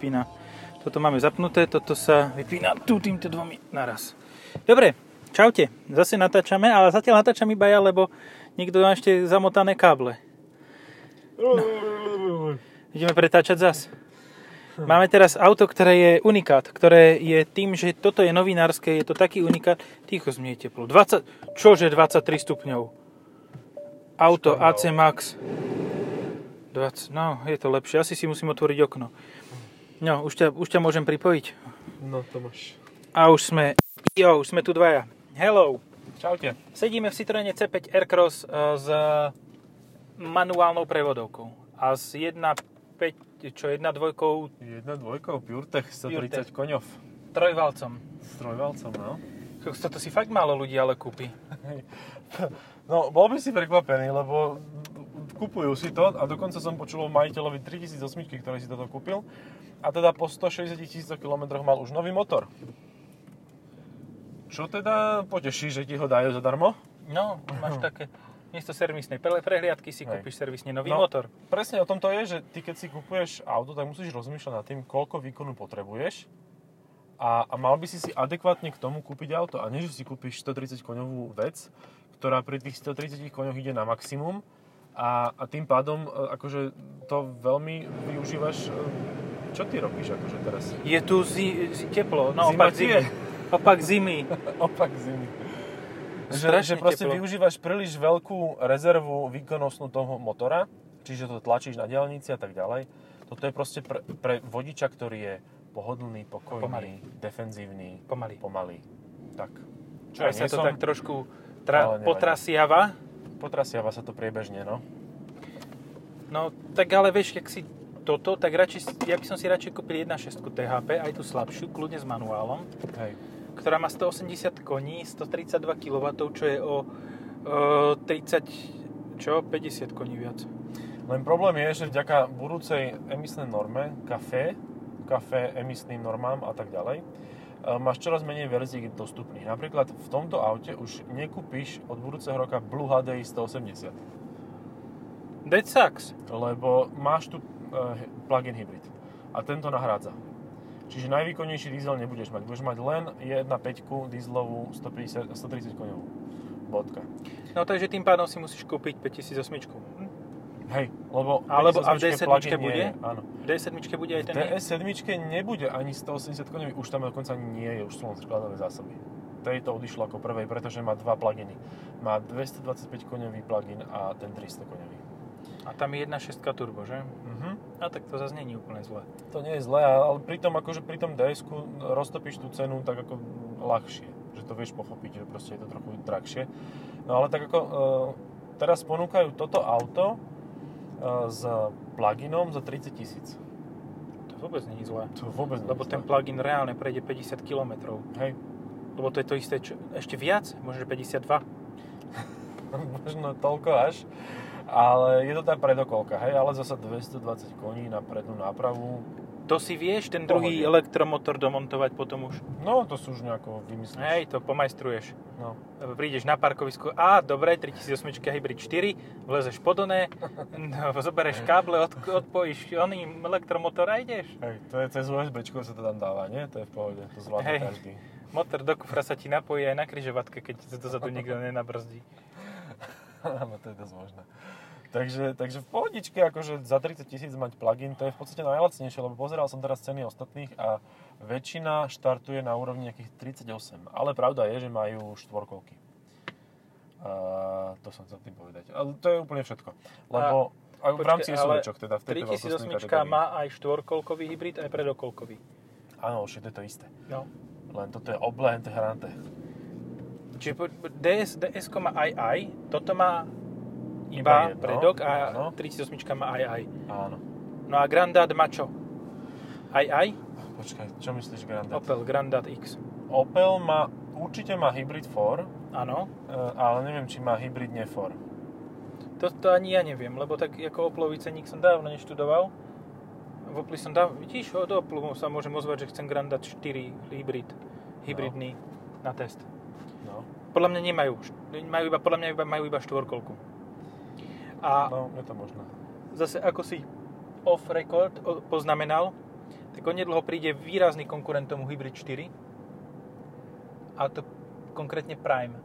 vypína. Toto máme zapnuté, toto sa vypína tu týmto dvomi naraz. Dobre, čaute. Zase natáčame, ale zatiaľ natáčam iba ja, lebo niekto má ešte zamotané káble. No. Ideme pretáčať zas. Máme teraz auto, ktoré je unikát, ktoré je tým, že toto je novinárske, je to taký unikát. Ticho zmie teplo. 20, čože 23 stupňov? Auto AC Max. 20, no, je to lepšie. Asi si musím otvoriť okno. No, už ťa, už ťa môžem pripojiť. No, to máš. A už sme, jo, už sme tu dvaja. Hello. Čaute. Sedíme v Citroene C5 Aircross e, s manuálnou prevodovkou. A s 1.5, čo 1.2 Jedna dvojkou, PureTech, 130 koňov. trojvalcom. S trojvalcom, no. Toto si fakt málo ľudí ale kúpi. No, bol by si prekvapený, lebo kupujú si to a dokonca som počul majiteľovi 3008, ktorý si toto kúpil a teda po 160 tisíc km mal už nový motor. Čo teda poteší, že ti ho dajú zadarmo? No, máš také, miesto servisnej pre- prehliadky si Hej. kúpiš servisne nový No. motor. Presne o tom to je, že ty keď si kupuješ auto, tak musíš rozmýšľať nad tým, koľko výkonu potrebuješ a, a mal by si si adekvátne k tomu kúpiť auto. A nie, že si kúpiš 130 koňovú vec, ktorá pri tých 130 koňoch ide na maximum a, a tým pádom e, akože to veľmi využívaš. e, Čo ty robíš akože teraz? Je tu zi, zi, teplo, no Zima opak zimy. Opak zimy. Opak zimy. Že, Strašne že proste teplo. využívaš príliš veľkú rezervu výkonnostnú toho motora, čiže to tlačíš na diaľnici a tak ďalej. Toto je proste pre, pre vodiča, ktorý je pohodlný, pokojný, Pomalý. defenzívny, Pomalý. pomalý. Tak. Čo aj sa to tak trošku tra- potrasiava. Potrasiava sa to priebežne, no. No, tak ale vieš, jak si toto, tak radšej, ja by som si radšej kúpil 1.6 THP, aj tú slabšiu, kľudne s manuálom, Hej. ktorá má 180 koní, 132 kW, čo je o, o 30, čo, 50 koní viac. Len problém je, že vďaka budúcej emisnej norme, kafe, kafe emisným normám a tak ďalej, e, máš čoraz menej verzií dostupných. Napríklad v tomto aute už nekúpiš od budúceho roka Blue HDI 180, That sucks. lebo máš tu e, plug-in hybrid a tento nahrádza. Čiže najvýkonnejší diesel nebudeš mať. Budeš mať len 1.5 dieselovú 150, 130 koňovú. Bodka. No takže tým pádom si musíš kúpiť 5008. Hej, lebo Alebo a v 57 D7 plug-in nie bude? je. Áno. V D7 bude aj V ten... DS7 nebude ani 180 koňový, už tam dokonca ani nie je, už sú len skladové zásoby. Tejto odišlo ako prvej, pretože má dva pluginy. Má 225 koňový plugin a ten 300 koňový. A tam je 1.6 turbo, že? Mhm. A tak to zase není úplne zle. To nie je zlé, ale pritom akože pri tom ds roztopíš tú cenu tak ako ľahšie. Že to vieš pochopiť, že proste je to trochu drahšie. No ale tak ako e, teraz ponúkajú toto auto s pluginom za 30 tisíc. To vôbec není zle. To vôbec Lebo ten plug-in reálne prejde 50 km. Hej, Lebo to je to isté, čo, ešte viac, možno že 52. možno toľko až. Ale je to tá predokolka, hej, ale zasa 220 koní na prednú nápravu. To si vieš, ten druhý Pohode. elektromotor domontovať potom už. No, to sú už nejako vymyslíš. Hej, to pomajstruješ. No. Prídeš na parkovisku, a dobre, 3008 Hybrid 4, vlezeš pod oné, no, zobereš káble, od, odpojíš oným elektromotor a ideš. Hej, to je cez USB sa to tam dáva, nie? To je v pohode, to zvládne Hej. každý. Motor do kufra sa ti napojí aj na kryžovatke, keď sa dozadu nikto nenabrzdí. Áno, to je dosť možné. Takže, takže v pohodičke, akože za 30 tisíc mať plugin, to je v podstate najlacnejšie, lebo pozeral som teraz ceny ostatných a väčšina štartuje na úrovni nejakých 38. Ale pravda je, že majú štvorkolky. A to som chcel tým povedať. Ale to je úplne všetko. Lebo a, v rámci SUVčok, teda v tejto veľkostnej 3008 kategórii. má aj štvorkolkový hybrid, aj predokolkový. Áno, všetko je to isté. No. Len toto je oblehenté hranté. Čiže DS, DS má aj aj, toto má Iba iba jedno, predok a áno. 38 má aj aj. Áno. No a Grandad má čo? Aj aj? Počkaj, čo myslíš Grandad? Opel Grandad X. Opel má, určite má Hybrid 4, Áno. e, ale neviem, či má Hybrid nie 4. Toto ani ja neviem, lebo tak ako Oplový ceník som dávno neštudoval. V Opli som dávno, vidíš, od Oplu sa môžem ozvať, že chcem Grandad 4 hybrid, hybridný na test. No, Podľa mňa nemajú, majú iba, podľa mňa iba, majú iba štvorkolku. A no, je to možné. zase ako si off record poznamenal, tak onedlho príde výrazný konkurent tomu Hybrid 4. A to konkrétne Prime.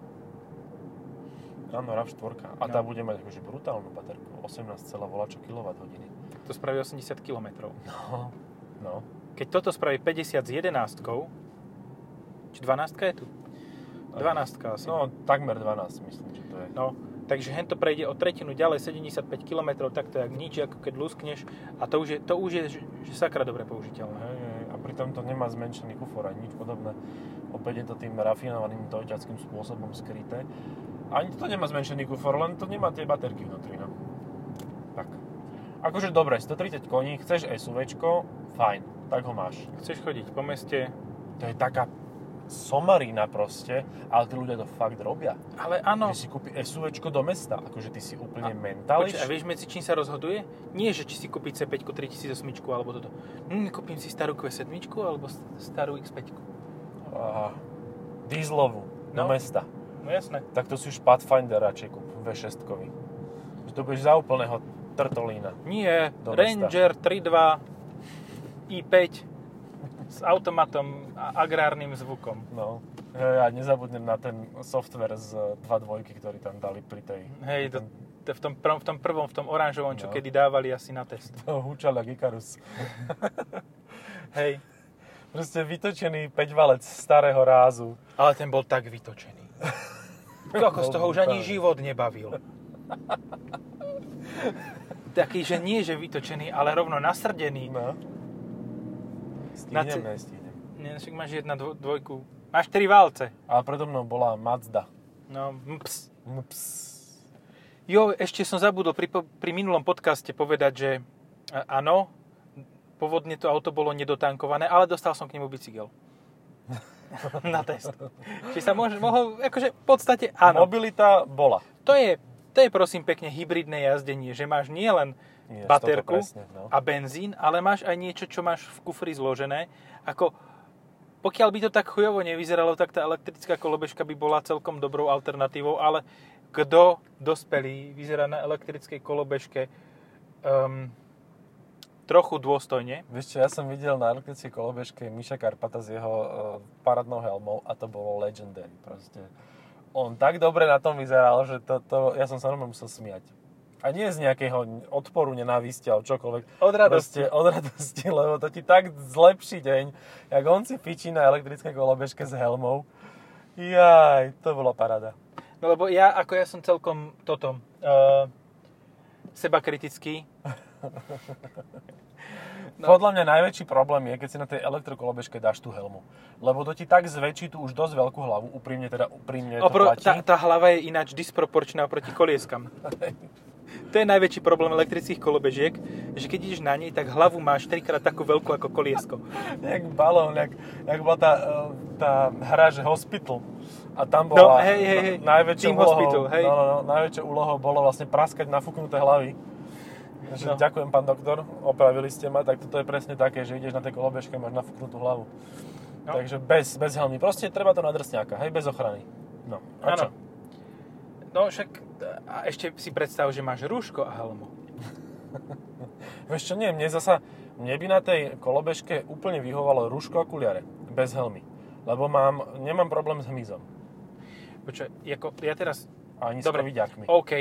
Áno, RAV4. A No. tá bude mať akože brutálnu baterku. 18, volačo kWh. To spraví 80 km. No. No. Keď toto spraví 50 s 11 či 12 je tu? 12 asi. No, takmer 12, myslím, že to je. No, takže hen to prejde o tretinu ďalej, 75 km, tak to je jak nič, ako keď luskneš. A to už je, to už je že, že sakra dobre použiteľné. Hej, hej. A pritom to nemá zmenšený kufor ani nič podobné. Opäť je to tým rafinovaným dojťackým spôsobom skryté. Ani to nemá zmenšený kufor, len to nemá tie baterky vnútri, no. Tak. Akože dobre, 130 koní, chceš SUVčko, fajn, tak ho máš. Chceš chodiť po meste, To je taká somarina proste, ale tí ľudia to fakt robia. ale áno. Že si kúpi SUVčko do mesta, akože ty si úplne A- mentališ. Počkaj, a vieš medzi čím sa rozhoduje? Nie, že či si kúpiť C5 3008 alebo toto. Hm, kúpim si starú Q7 alebo starú X5. Aha. Dieselovú, do No. mesta. No jasné. Tak to si už Pathfinder radšej kúp, V6. Že to budeš za úplného trtolína. Nie, Do. Ranger 3.2 i5 s automatom a agrárnym zvukom. No. Hej, a nezabudnem na ten software z 2.2, ktorý tam dali pri tej... Hej, to, to v, tom prvom, v tom prvom, v tom oranžovom, čo No. kedy dávali asi na test. To húčal jak Ikarus. Hej, Proste vytočený 5-valec starého rázu. ale ten bol tak vytočený. Ako z toho už ani život nebavil. Taký, že nie, že vytočený, ale rovno nasrdený. No. Na Stihnem, ce- nestihnem. Nie, však máš jedna dvo, dvojku. Máš tri válce. Ale predo mnou bola Mazda. No, ps. Ps. Jo, ešte som zabudol pri, pri minulom podcaste povedať, že áno, pôvodne to auto bolo nedotankované, ale dostal som k nemu bicykel. Na test. Či sa môže, mohol, akože v podstate áno. Mobilita bola. To je, to je prosím pekne hybridné jazdenie, že máš nielen Nie, baterku presne, no. a benzín, ale máš aj niečo, čo máš v kufri zložené. Ako, pokiaľ by to tak chujovo nevyzeralo, tak tá elektrická kolobežka by bola celkom dobrou alternatívou, ale kto dospelý vyzerá na elektrickej kolobežke um, trochu dôstojne, Vieš čo, ja som videl na elektrickej kolobežke Miša Karpata s jeho uh, parádnou helmou a to bolo legendary proste. On tak dobre na tom vyzeral, že to, to ja som sa normálne musel smiať. A nie z nejakého odporu, nenávisti alebo čokoľvek. Od radosti. Proste od radosti, lebo to ti tak zlepší deň, jak on si fičí na elektrickej kolobežke s helmou. Jaj, to bola parada. No lebo ja, ako ja som celkom toto, uh, seba kritický. No. Podľa mňa najväčší problém je, keď si na tej elektrokolobežke dáš tú helmu. Lebo to ti tak zväčší tú už dosť veľkú hlavu, úprimne teda úprimne to Opro, platí. tá, tá hlava je ináč disproporčná proti kolieskam. To je najväčší problém elektrických kolobežiek, že keď ideš na nej, tak hlavu máš trikrát takú veľkú ako koliesko. jak balón, jak, jak bola tá, eh, tá hra, že Hospital. A tam bola No, hej, hej, hej. najväčšou Team úlohou, Hospital, hej. No, no, no, najväčšou úlohou bolo vlastne praskať nafúknuté hlavy. No. Že Ďakujem, pán doktor, opravili ste ma, tak toto je presne také, že ideš na tej kolobežke máš nafúknutú hlavu. No. Takže bez, bez helmy. Proste treba to na drsňáka, hej, bez ochrany. No, a čo? No však a ešte si predstav, že máš rúško a helmu. Vieš čo, nie, mne zasa, mne by na tej kolobežke úplne vyhovalo rúško a kuliare, bez helmy. Lebo mám, nemám problém s hmyzom. Počkaj, ako, ja teraz... Ani s Dobre, covidiakmi. OK,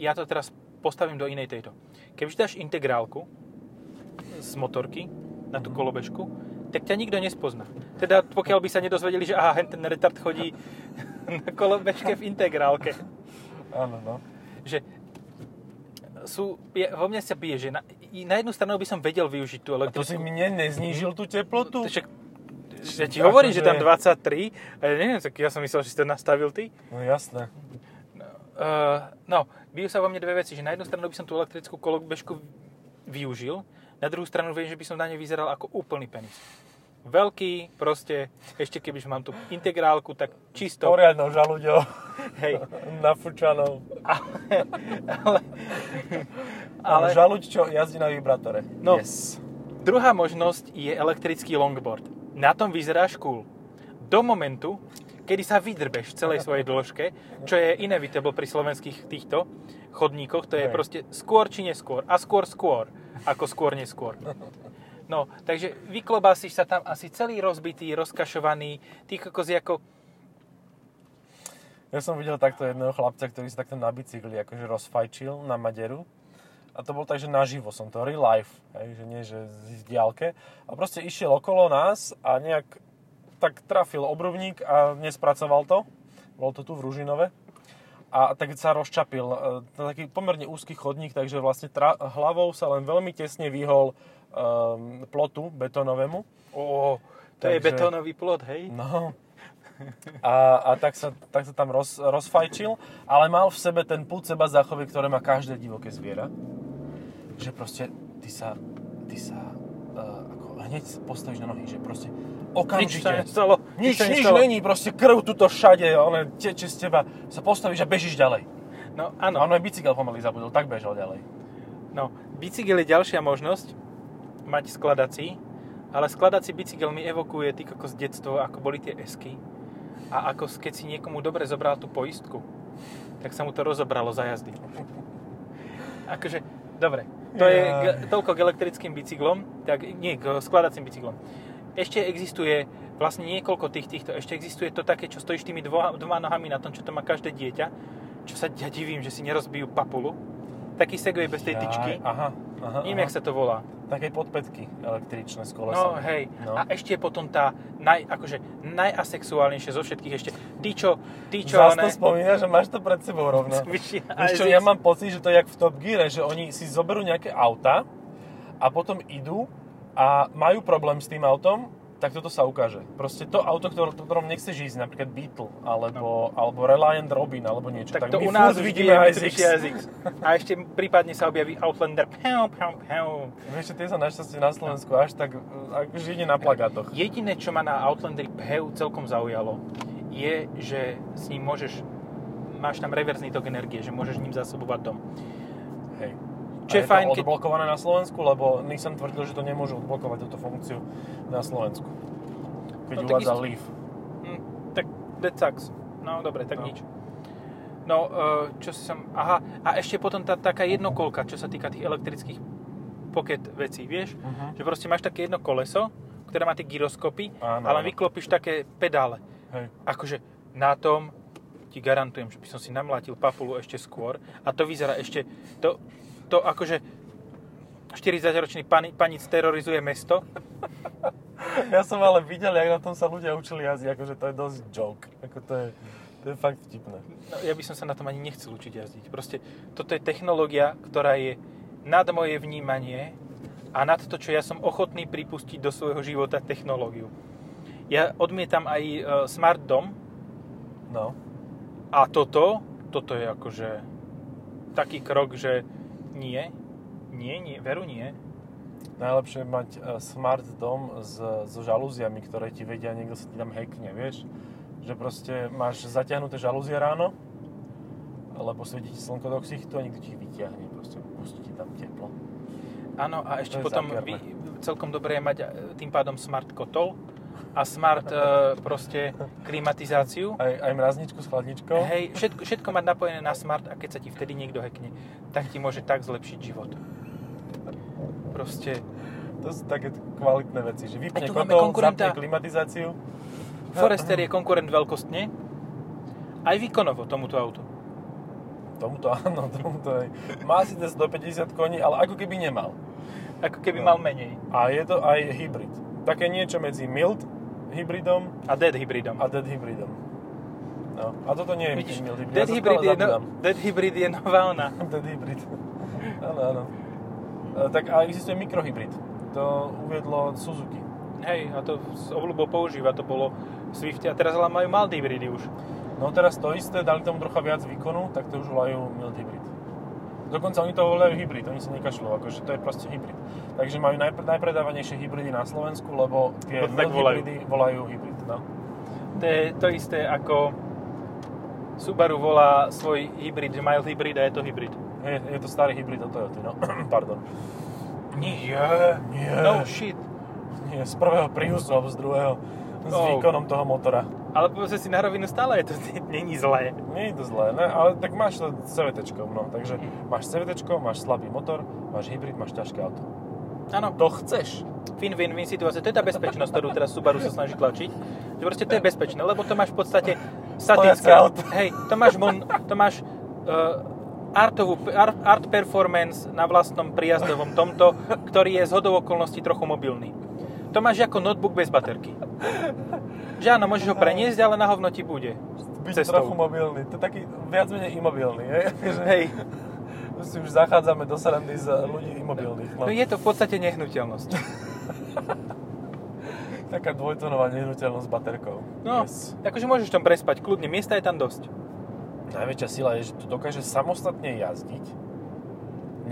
ja to teraz postavím do inej tejto. Keďže dáš integrálku z motorky na tú kolobežku, tak ťa nikto nespozná. Teda pokiaľ by sa nedozvedeli, že aha, ten retard chodí na kolobežke v integrálke. Áno, no. Že sú, je, vo mne sa bije, že na, na jednu stranu by som vedel využiť tú A to si elektrickú... mne neznížil tú teplotu? Však, ja ti hovorím, že tam Akože- 23, a ja neviem, tak ja som myslel, že si to nastavil ty. No jasné. Uh, no, bijú sa vo mne dve veci, že na jednu stranu by som tú elektrickú kolobežku využil, na druhú stranu viem, že by som na nej vyzeral ako úplný penis. Veľký, proste, ešte keby mám tú integrálku, tak čisto, Poriadnou žaluďou, hej, nafúčanou. ale, ale, Ale ale žaluď, čo jazdí na vibratore. No. Yes. druhá možnosť je elektrický longboard. Na tom vyzeráš cool. Do momentu, kedy sa vydrbeš v celej svojej dĺžke, čo je inevitable pri slovenských týchto chodníkoch, to je Hej. proste skôr či neskôr a skôr skôr, ako skôr neskôr. No, takže vyklobásíš sa tam asi celý rozbitý, rozkašovaný, ty kokos ako... Ja som videl takto jedného chlapca, ktorý sa takto na bicykli akože rozfajčil na Maderu. A to bol tak, že naživo som to, real life, hej, že nie, že z diálke. A proste išiel okolo nás a nejak tak trafil obrubník a nespracoval to. Bol to tu v Ružinove. A tak sa rozčapil. E, To je taký pomerne úzky chodník, takže vlastne tra- hlavou sa len veľmi tesne vyhol um, plotu betonovému. Ó, to je Takže- betónový plot, hej? No. A, a tak, sa, tak sa tam roz, rozfajčil, ale mal v sebe ten púd seba záchovy, ktoré má každé divoké zviera. Že proste ty sa, ty sa uh, ako hneď postavíš na nohy, že proste Nič sa okamžite. nestalo. Nič, sa nič nestalo. není, proste krv tuto všade, ona teče z teba, sa postavíš a bežíš ďalej. No, A áno. on aj bicykel pomaly zabudol, tak bežal ďalej. No, bicykel je ďalšia možnosť mať skladací, ale skladací bicykel mi evokuje ty kokos detstvo, ako boli tie esky. A ako keď si niekomu dobre zobral tú poistku, tak sa mu to rozobralo za jazdy. Akože, dobre, to je Ja. g- toľko k elektrickým bicyklom, tak nie, k skladacím bicyklom. Ešte existuje vlastne niekoľko tých týchto, ešte existuje to také, čo stojíš tými dvo, dvoma nohami na tom, čo to má každé dieťa, čo sa ja divím, že si nerozbijú papulu. Taký segway bez tej tyčky. Aha, aha, Neviem, jak sa to volá. Také podpätky električné s No kolesami. hej, No. a ešte potom tá naj, akože najasexuálnejšia zo všetkých ešte, tí čo, tí čo, Zas to spomínaš, že máš to pred sebou rovno. Vieš čo, ja mám pocit, že to je jak v Top Gear, že oni si zoberú nejaké auta a potom idú a majú problém s tým autom, tak toto sa ukáže. Proste to auto, ktoré, ktorom nechceš ísť, napríklad Beetle, alebo, alebo Reliant Robin, alebo niečo. tak to my u nás vidíme. Mitsubishi ASX. A ešte prípadne sa objaví Outlander. Pau, pau, pau. Vieš, tie sa našťastie na Slovensku až tak, ide na plagátoch. Jediné, čo ma na Outlanderi PHEV celkom zaujalo, je, že s ním môžeš, máš tam reverzný tok energie, že môžeš ním zásobovať dom. Hej. Čo A je fajn, to keď- odblokované na Slovensku, lebo Nissan tvrdil, že to nemôže odblokovať túto funkciu na Slovensku. Keď No, isto. Leaf. Hm, tak that sucks. No, dobre, tak No. nič. No, eh, čo som... Aha, a ešte potom tá taká jednokolka, čo sa týka tých elektrických pocket vecí, vieš? Mhm. Že proste máš také jedno koleso, ktoré má tie gyroskopy, Áno, ale áno. vyklopíš také pedále. Hej. Akože na tom ti garantujem, že by som si namlátil papulu ešte skôr a to vyzerá ešte, to, to akože 40-ročný pani, panic terorizuje mesto. Ja som ale videl, jak na tom sa ľudia učili jazdiť, akože to je dosť joke. Ako to je, to je fakt vtipné. No, ja by som sa na tom ani nechcel učiť jazdiť. Proste toto je technológia, ktorá je nad moje vnímanie a nad to, čo ja som ochotný pripustiť do svojho života technológiu. Ja odmietam aj e, smart dom No. a toto, toto je akože taký krok, že nie, nie, nie, veru nie. Najlepšie je mať e, smart dom s, so žalúziami, ktoré ti vedia, niekto sa ti tam hackne, vieš? Že proste máš zatiahnuté žalúzie ráno, lebo svieti ti slnko do ksichtu a niekto ti ich vyťahne, proste pustí ti tam teplo. Áno, a ešte potom vy, celkom dobré je mať e, tým pádom smart kotol a smart e, proste klimatizáciu. Aj, aj mrazničku s chladničkou. Hej, všetko, všetko mať napojené na smart a keď sa ti vtedy niekto hackne, tak ti môže tak zlepšiť život. Proste To sú také kvalitné veci, že vypne kotol, zapne klimatizáciu. Forester je konkurent veľkostne, aj výkonovo tomuto autu. Tomuto áno, tomuto aj. Má síce 150 koní, ale ako keby nemal. Ako keby No. mal menej. A je to aj hybrid. Také niečo medzi mild hybridom A dead hybridom. a dead hybridom. No. A toto nie je Vidíš, mild hybrid. dead, ja hybrid je no, dead hybrid je nová ona. Dead hybrid. áno, áno. E, Tak a existuje mikrohybrid. To uviedlo Suzuki. Hej, a to s obľubou používa, to bolo v Swifte a teraz ale majú mild hybridy už. No teraz to isté, dali tomu trocha viac výkonu, tak to už volajú mild hybrid. Dokonca oni to volajú hybrid, oni sa nekašľú, akože to je proste hybrid. Takže majú najpr- najpredávanejšie hybridy na Slovensku, lebo tie tak volajú. hybridy volajú hybrid. No. To je to isté ako Subaru volá svoj hybrid, že mild hybrid a je to hybrid. Je, je to starý hybrid od Toyoty, no. Pardon. Nie. Nie. No shit. Nie, z prvého Priusu z druhého s Oh. výkonom toho motora. Ale povedzme si na rovinu, stále je to není zlé. Nie je to zlé, ne? ale tak máš to CVT, no. Takže máš CVT, máš slabý motor, máš hybrid, máš ťažké auto. Áno. To chceš. Win-win-win situácia. To je tá bezpečnosť, ktorú teraz Subaru sa snaží tlačiť. Že proste to je bezpečné, lebo to máš v podstate statické. auto. Hej, to máš, mon, to máš uh, artovú, art, art performance na vlastnom príjazdovom tomto, ktorý je z hodou okolností trochu mobilný. To máš ako notebook bez baterky. Že áno, môžeš ho preniesť, ale na hovno ti bude. Byť Cestou. trochu mobilný. To je taký viac menej imobilný. Hej? Že Hej, Si už zachádzame do srandy z ľudí imobilných. no je to v podstate nehnuteľnosť. Taká dvojtonová nehnuteľnosť s baterkou. No, Yes. akože môžeš tam prespať, kľudne, miesta je tam dosť. Najväčšia sila je, že to dokáže samostatne jazdiť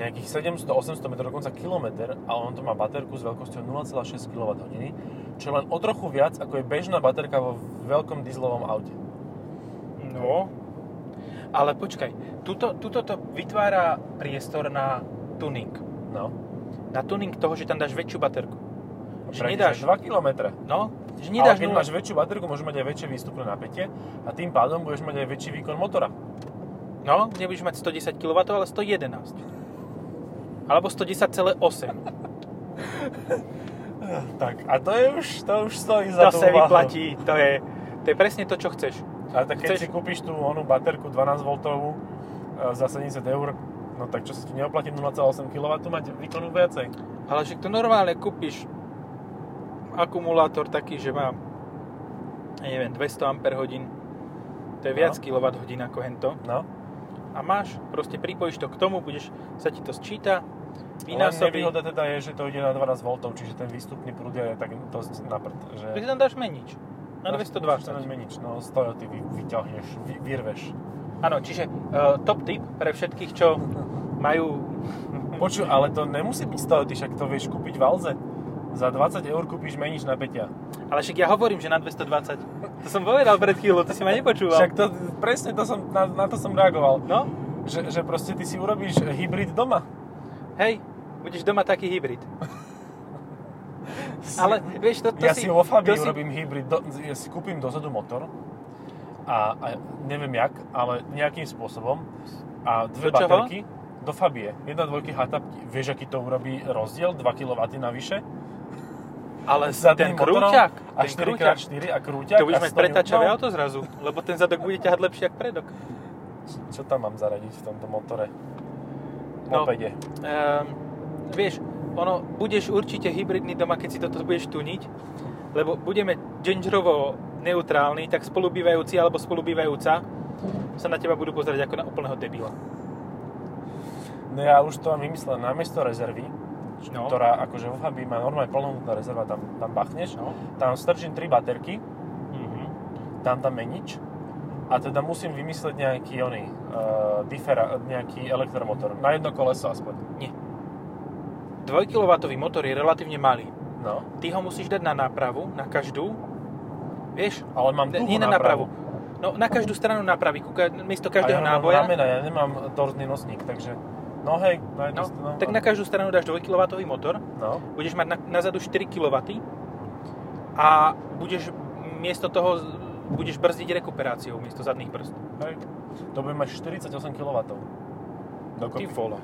nejakých 700-800 m, dokonca kilometr, ale on to má baterku s veľkosťou 0,6 kWh, čo je len o trochu viac, ako je bežná baterka vo veľkom dieselovom aute. No, ale počkaj, tuto, tuto to vytvára priestor na tuning. No. Na tuning toho, že tam dáš väčšiu baterku. Že nedáš, až 2 km. no, že Ale nedáš keď nula. máš väčšiu baterku, môžeš mať aj väčšie výstupné napätie a tým pádom budeš mať aj väčší výkon motora. No, nebudeš mať 110 kW, ale 111. Alebo 110,8. Tak, a to je už, to už stojí za To tú sa vyplatí, to je, to je presne to, čo chceš. A tak keď Chceš- si kúpiš tú onú baterku 12V e, za 70 eur, no tak čo sa ti neoplatí 0,8 kW mať výkonu viacej? Ale však to normálne kúpiš akumulátor taký, že má neviem, 200 Ah to je viac No. kWh ako hento No. a máš, proste pripojíš to k tomu, budeš, sa ti to sčíta, Len vynásobí, nevýhoda teda je, že to ide na 12V, čiže ten výstupný prúd je tak dosť na prd. Že ty tam dáš menič na Musíš to dať 220. menič, no z Toyoty vy, vyťahneš, vy, vyrveš. Áno, čiže uh, top tip pre všetkých, čo majú... Počuj, ale to nemusí byť z Toyoty, však to vieš kúpiť v Alze. Za 20 eur kúpiš menič na Peťa. Ale však ja hovorím, že na 220. To som povedal pred chvíľou, ty si ma nepočúval. Však to, presne to som, na, na to som reagoval. No, Že, že proste ty si urobíš hybrid doma. hej, budeš doma taký hybrid. Ale vieš, to, to ja si... vo Fabii si- urobím hybrid, do, ja si kúpim dozadu motor a, a neviem jak, ale nejakým spôsobom a dve Do čoho? baterky do Fabie. Jedna dvojky hatapky. Vieš, aký to urobí rozdiel? 2 kW navyše? Ale Zadným ten krúťak, a ten krúťak, 4x4 a krúťak to budeš mať 100 pretáčavé Newtonov. auto zrazu, lebo ten zadok bude ťahať lepšie ako predok. Čo tam mám zaradiť v tomto motore? No. Mopede. Vieš, ono, budeš určite hybridný doma, keď si toto budeš tuniť, lebo budeme genderovo neutrálni, tak spolubývajúci alebo spolubývajúca sa na teba budú pozerať ako na úplného debila. No ja už to mám vymyslené namiesto rezervy, No. ktorá akože vo Fabii má normálne plnohodnotná rezerva, tam, tam bachneš, No. tam strčím 3 baterky, Mhm. dám tam menič a teda musím vymysleť nejaký oný, uh, differa, nejaký elektromotor, na jedno koleso aspoň. Nie. 2 kW motor je relatívne malý. No, Ty ho musíš dať na nápravu, na každú. Vieš? ale mám dlhú nie na nápravu. No, na každú stranu nápravy, ka- miesto A každého ja mám náboja. ramena, ja nemám torzný nosník, takže... No hej, na No, stranu- tak na každú stranu dáš 2 kW motor, No, budeš mať na, nazadu 4 kW a budeš miesto toho budeš brzdiť rekuperáciou miesto zadných brzd. hej. To bude mať 48 kW. Ty Dokopy. vole.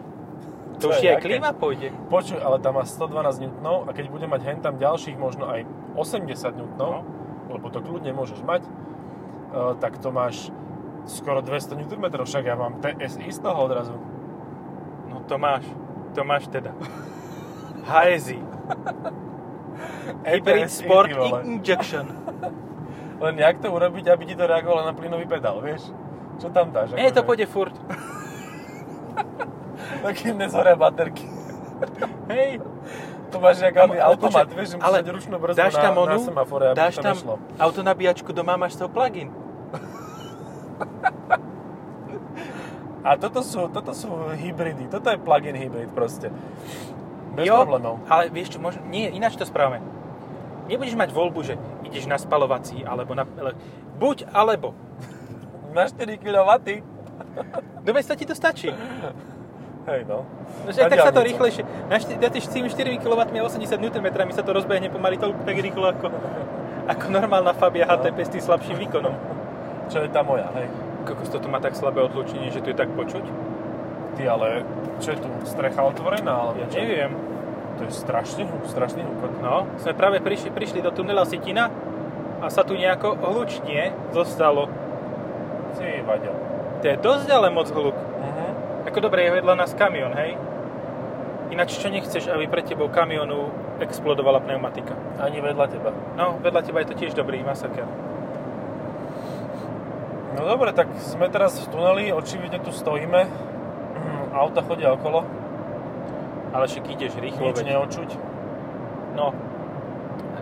To To už aj klíma pôjde. Počuj, ale tam má 112 N a keď bude mať hen tam ďalších možno aj 80 N, No. lebo to kľudne môžeš mať, e, tak to máš skoro 200 Nm, však ja mám TSI z toho odrazu. No to máš. To máš teda. HSI. Hybrid Sport. Injection. Len jak to urobiť, aby ti to reagovalo na plynový pedál, vieš? Čo tam dáš? Nie, to akože? pôjde furt. Takým nezhoria baterky. Hej. To máš jak Ale- ale automat, počkaj, vieš, že ale ručnú brzdu dáš na, tam na onu, semafore, aby dáš to tam nešlo. autonabíjačku doma, máš toho plugin. A toto sú, toto sú hybridy, toto je plug-in hybrid proste. Bez jo, problémov. ale vieš čo, možno, nie, ináč to správame. Nebudeš mať voľbu, že ideš na spalovací, alebo na... ele- Buď, alebo. Na 4 kW. No veď to ti to stačí. Hej no. No, však tak sa to diaľnicu. rýchlejšie. Na, na tých 4 kW a 80 Nm sa to rozbehne pomaly toľko tak rýchlo ako, ako normálna Fabia HTP s tým slabším výkonom. Čo je tá moja, hej. Kokos, toto má tak slabé odlučenie, že to je tak počuť. Ty ale, čo je tu, strecha otvorená? Alebo Ja čo? neviem. To je strašne, strašný hukot. No, sme práve prišli, prišli do tunela Sitina a sa tu nejako hlučne zostalo. Ty vadil. To je dosť ale moc hluk. Ako dobre je vedľa nás kamión, hej? Ináč čo nechceš, aby pre tebou kamionu explodovala pneumatika? Ani vedľa teba. No, vedľa teba je to tiež dobrý masaker. No dobre, tak sme teraz v tuneli, očividne tu stojíme. Auta chodia okolo, Ale však ideš rýchlo, nič veď. neočuť. No,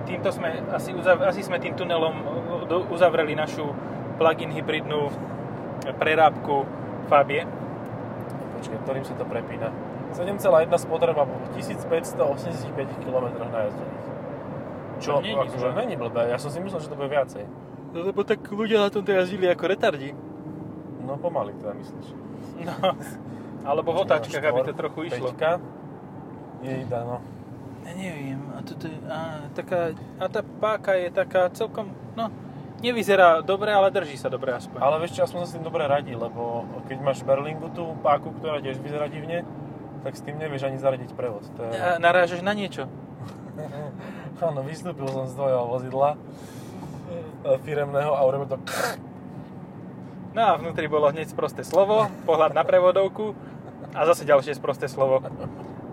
týmto sme, asi, uzav, asi sme tým tunelom uzavreli našu plug-in hybridnú prerábku Fabie. Počkaj, ktorým sa to prepína. 7,1 spotreba po 1585 km najazdených. Čo, To nie akože zlé. není blbé, ja som si myslel, že to bude viacej. No, lebo tak ľudia na tomto jazdili ako retardi. No pomaly teda myslíš. No, alebo v otáčkach, aby to trochu išlo. Peťka. Jejda, no. Ja neviem, a, toto je, a, taká, a tá páka je taká celkom, no, nevyzerá dobre, ale drží sa dobre aspoň. Ale vieš čo, aspoň sa s tým dobre radí, lebo keď máš Berlingu tú páku, ktorá tiež vyzerá divne, tak s tým nevieš ani zaradiť prevod. To je... A narážaš na niečo. Áno, vystúpil som z tvojho vozidla e, firemného a urobil to No a vnútri bolo hneď sprosté slovo, pohľad na prevodovku a zase ďalšie sprosté slovo.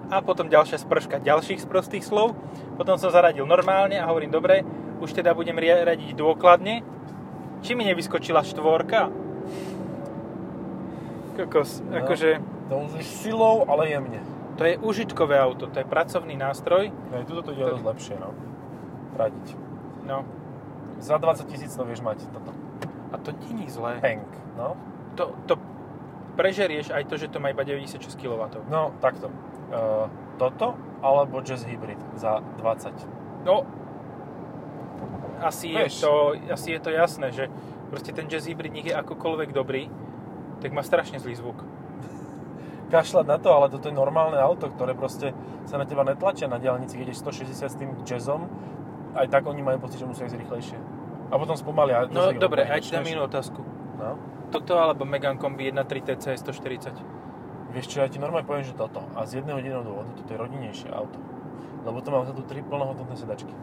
A potom ďalšia sprška ďalších sprostých slov. Potom som zaradil normálne a hovorím, dobre, už teda budem radiť dôkladne. Či mi nevyskočila štvorka? Kokos, No. akože To už silou, ale jemne. to je užitkové auto, to je pracovný nástroj. Aj tuto to ide To- dosť lepšie, no. Radiť. No, Za 20 tisíc to vieš mať, toto. a to není zlé. Peng, no. To, to prežerieš aj to, že to má iba 96 kW. No, takto. Uh, toto alebo Jazz Hybrid za 20. No, asi je, to, asi je to jasné, že proste ten jazz hybrid nech je akokoľvek dobrý, tak má strašne zlý zvuk. Kašľať na to, ale toto je normálne auto, ktoré proste sa na teba netlačia na diálnici, keď ideš 160 s tým jazzom, aj tak oni majú pocit, že musia ísť rýchlejšie. A potom spomalia. No dobre, aj ti dám inú otázku. No. Toto alebo Megane Kombi 1.3 TC 140? Vieš čo, ja ti normálne poviem, že toto. A z jedného jediného dôvodu, toto je rodinejšie auto. Lebo to má tu tri plnohodnotné sedačky.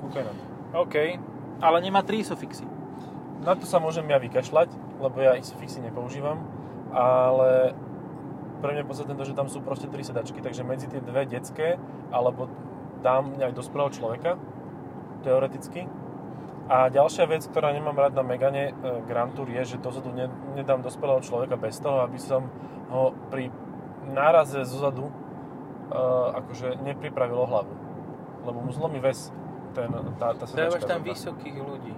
To. OK, ale nemá 3 isofixy. Na to sa môžem ja vykašľať, lebo ja isofixy nepoužívam, ale pre mňa podstatné to, že tam sú proste tri sedačky, takže medzi tie dve detské, alebo dám aj dospelého človeka, teoreticky. A ďalšia vec, ktorá nemám rád na Megane e, Grand Tour je, že dozadu ne, nedám dospelého človeka bez toho, aby som ho pri náraze zozadu e, akože nepripravil o hlavu. Lebo mu zlomí ves ten, tá, tá sedačka. Dávaš tam vysokých ľudí.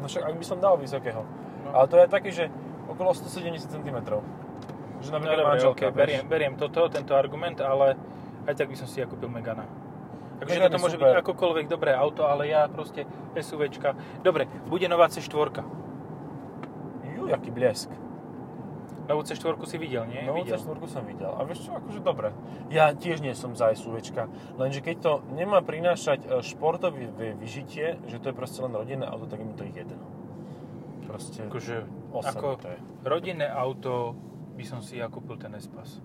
No však ak by som dal vysokého. No. Ale to je také, že okolo 170 cm. Že No napríklad dobre, manželka, okay, beriem, beriem toto, tento argument, ale aj tak by som si ja kúpil Megana. Takže Megane toto môže super. byť akokoľvek dobré auto, ale ja proste SUVčka. Dobre, bude nová C4. Jú, jaký blesk. Novú C4 si videl, nie? No, videl. C4 som videl. A vieš čo, akože dobre. Ja tiež nie som za SUVčka, lenže keď to nemá prinášať e, športové vy- vyžitie, že to je proste len rodinné auto, tak mi to jedno. Proste Akože, 8 ako to je. rodinné auto by som si ja kúpil ten Espas.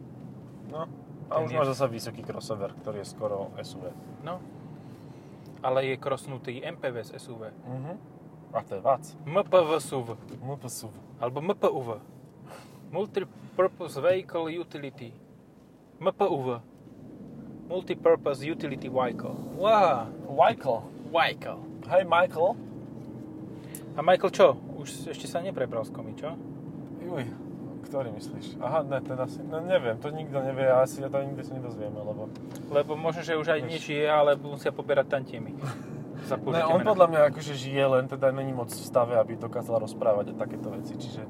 No. A Ten už je- máš zasa vysoký crossover, ktorý je skoro SUV. No. Ale je krosnutý MPV z SUV. Mhm. A to je VAC. MPV SUV. MPSUV. Alebo MPUV. Multipurpose Vehicle Utility. MPUV. Multipurpose Utility Vehicle. Wow. Michael. Vehicle. Hej Michael. A Michael čo? Už ešte sa neprebral s komi, čo? Juj, ktorý myslíš? Aha, ne, ten asi, no neviem, to nikto nevie asi to nikdy sa nedozvieme, lebo... Lebo možno, že už aj nežije, ale musia poberať tantiemy. Za Ne, on podľa mňa akože žije, len teda není moc v stave, aby dokázal rozprávať a takéto veci, čiže...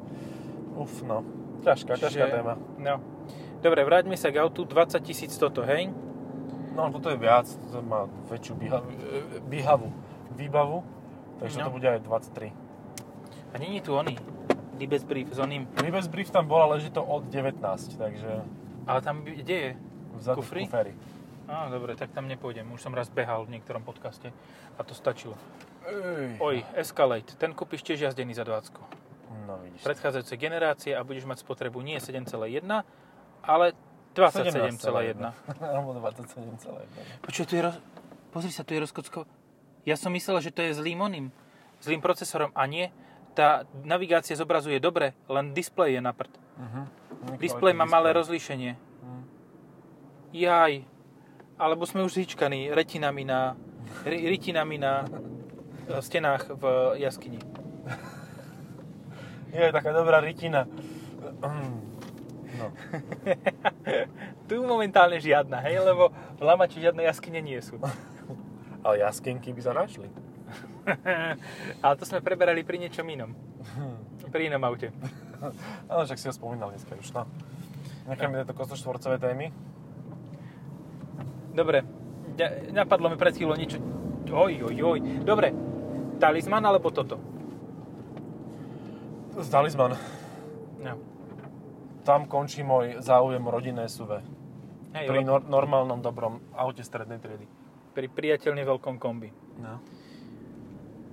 Uf, no. Ťažká, ťažká téma. No. Dobre, vráťme sa k autu. 20 tisíc toto, hej? No, toto je viac, toto má väčšiu bíhavu, bíhavu výbavu, takže No. to bude aj 23. A není tu oný. Libes Brief s oným. Libes Brief tam bol, ale leží to od 19, takže Ale tam, kde je? vzadu Kufri? v kuferi. Á, dobre, tak tam nepôjdem. Už som raz behal v niektorom podcaste a to stačilo. Ej. Oj, Escalade. Ten kúpiš tiež jazdený za 20. No vidíš. Predchádzajúce generácie a budeš mať spotrebu nie 7,1, ale 27,1. Alebo 27,1. Počuj, tu je roz... Pozri sa, tu je rozkocko. Ja som myslel, že to je zlým oným. Zlým procesorom. A nie. Tá navigácia zobrazuje dobre, len displej je na prd. Uh-huh. Displej má malé rozlíšenie. Jaj. Alebo sme už zhičkaní retinami na, ri- ritinami na e, stenách v jaskyni. Je taká dobrá rytina. No. Tu momentálne žiadna, hej, lebo v Lamači žiadne jaskyne nie sú. Ale jaskinky by sa našli. Ale to sme preberali pri niečom inom. Pri inom aute. Ale však si ho spomínal dneska už, no. Necháme tieto kostoštvorcové témy. Dobre, napadlo mi pred chvíľou niečo... Oj, oj, oj. Dobre, talizman alebo toto? Talizman. No. Tam končí môj záujem rodinné SUV. Hej, Pri nor- normálnom, dobrom aute strednej triedy. pri priateľne veľkom kombi. No.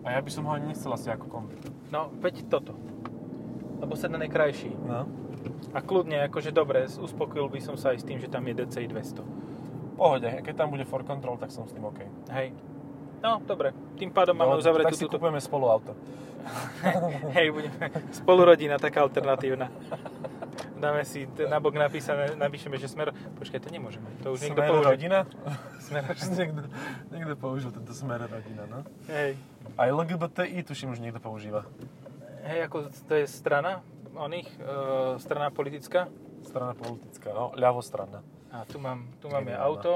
A ja by som ho ani nechcel asi ako kombi. No, veď toto. Lebo sedan je krajší. No. A kľudne, akože dobre, uspokojil by som sa aj s tým, že tam je DCI 200. Pohode, keď tam bude for control, tak som s tým OK. Hej. No, dobre. Tým pádom máme No, uzavretú tak si túto... spolu auto. Hej, budeme spolurodina, taká alternatívna. Dáme si t- nabok napísané, napíšeme, že smer... Počkaj, to nemôžeme. To už niekto Smer použil. rodina? Smer niekto, niekto použil tento smer rodina, no. Hej. Aj LGBTI tuším už niekto používa. Hej, ako to je strana oných, e, strana politická. Strana politická, no, ľavostranná. A tu mám, tu mám ja Geniálna. auto.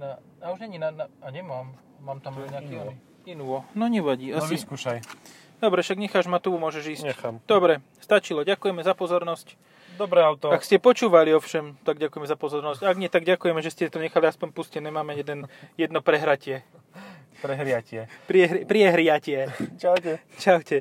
Na, a už není na, na... A nemám. Mám tam nejaký Inuo. Inuo. No nevadí. No Asi. vyskúšaj. Dobre, však necháš ma tu, môžeš ísť. Nechám. Dobre, stačilo. Ďakujeme za pozornosť. Dobré auto. Ak ste počúvali ovšem, tak ďakujeme za pozornosť. Ak nie, tak ďakujeme, že ste to nechali aspoň pustené. Máme jeden, jedno prehratie. Prehriatie. Priehri, priehriatie. Čaute. Čaute.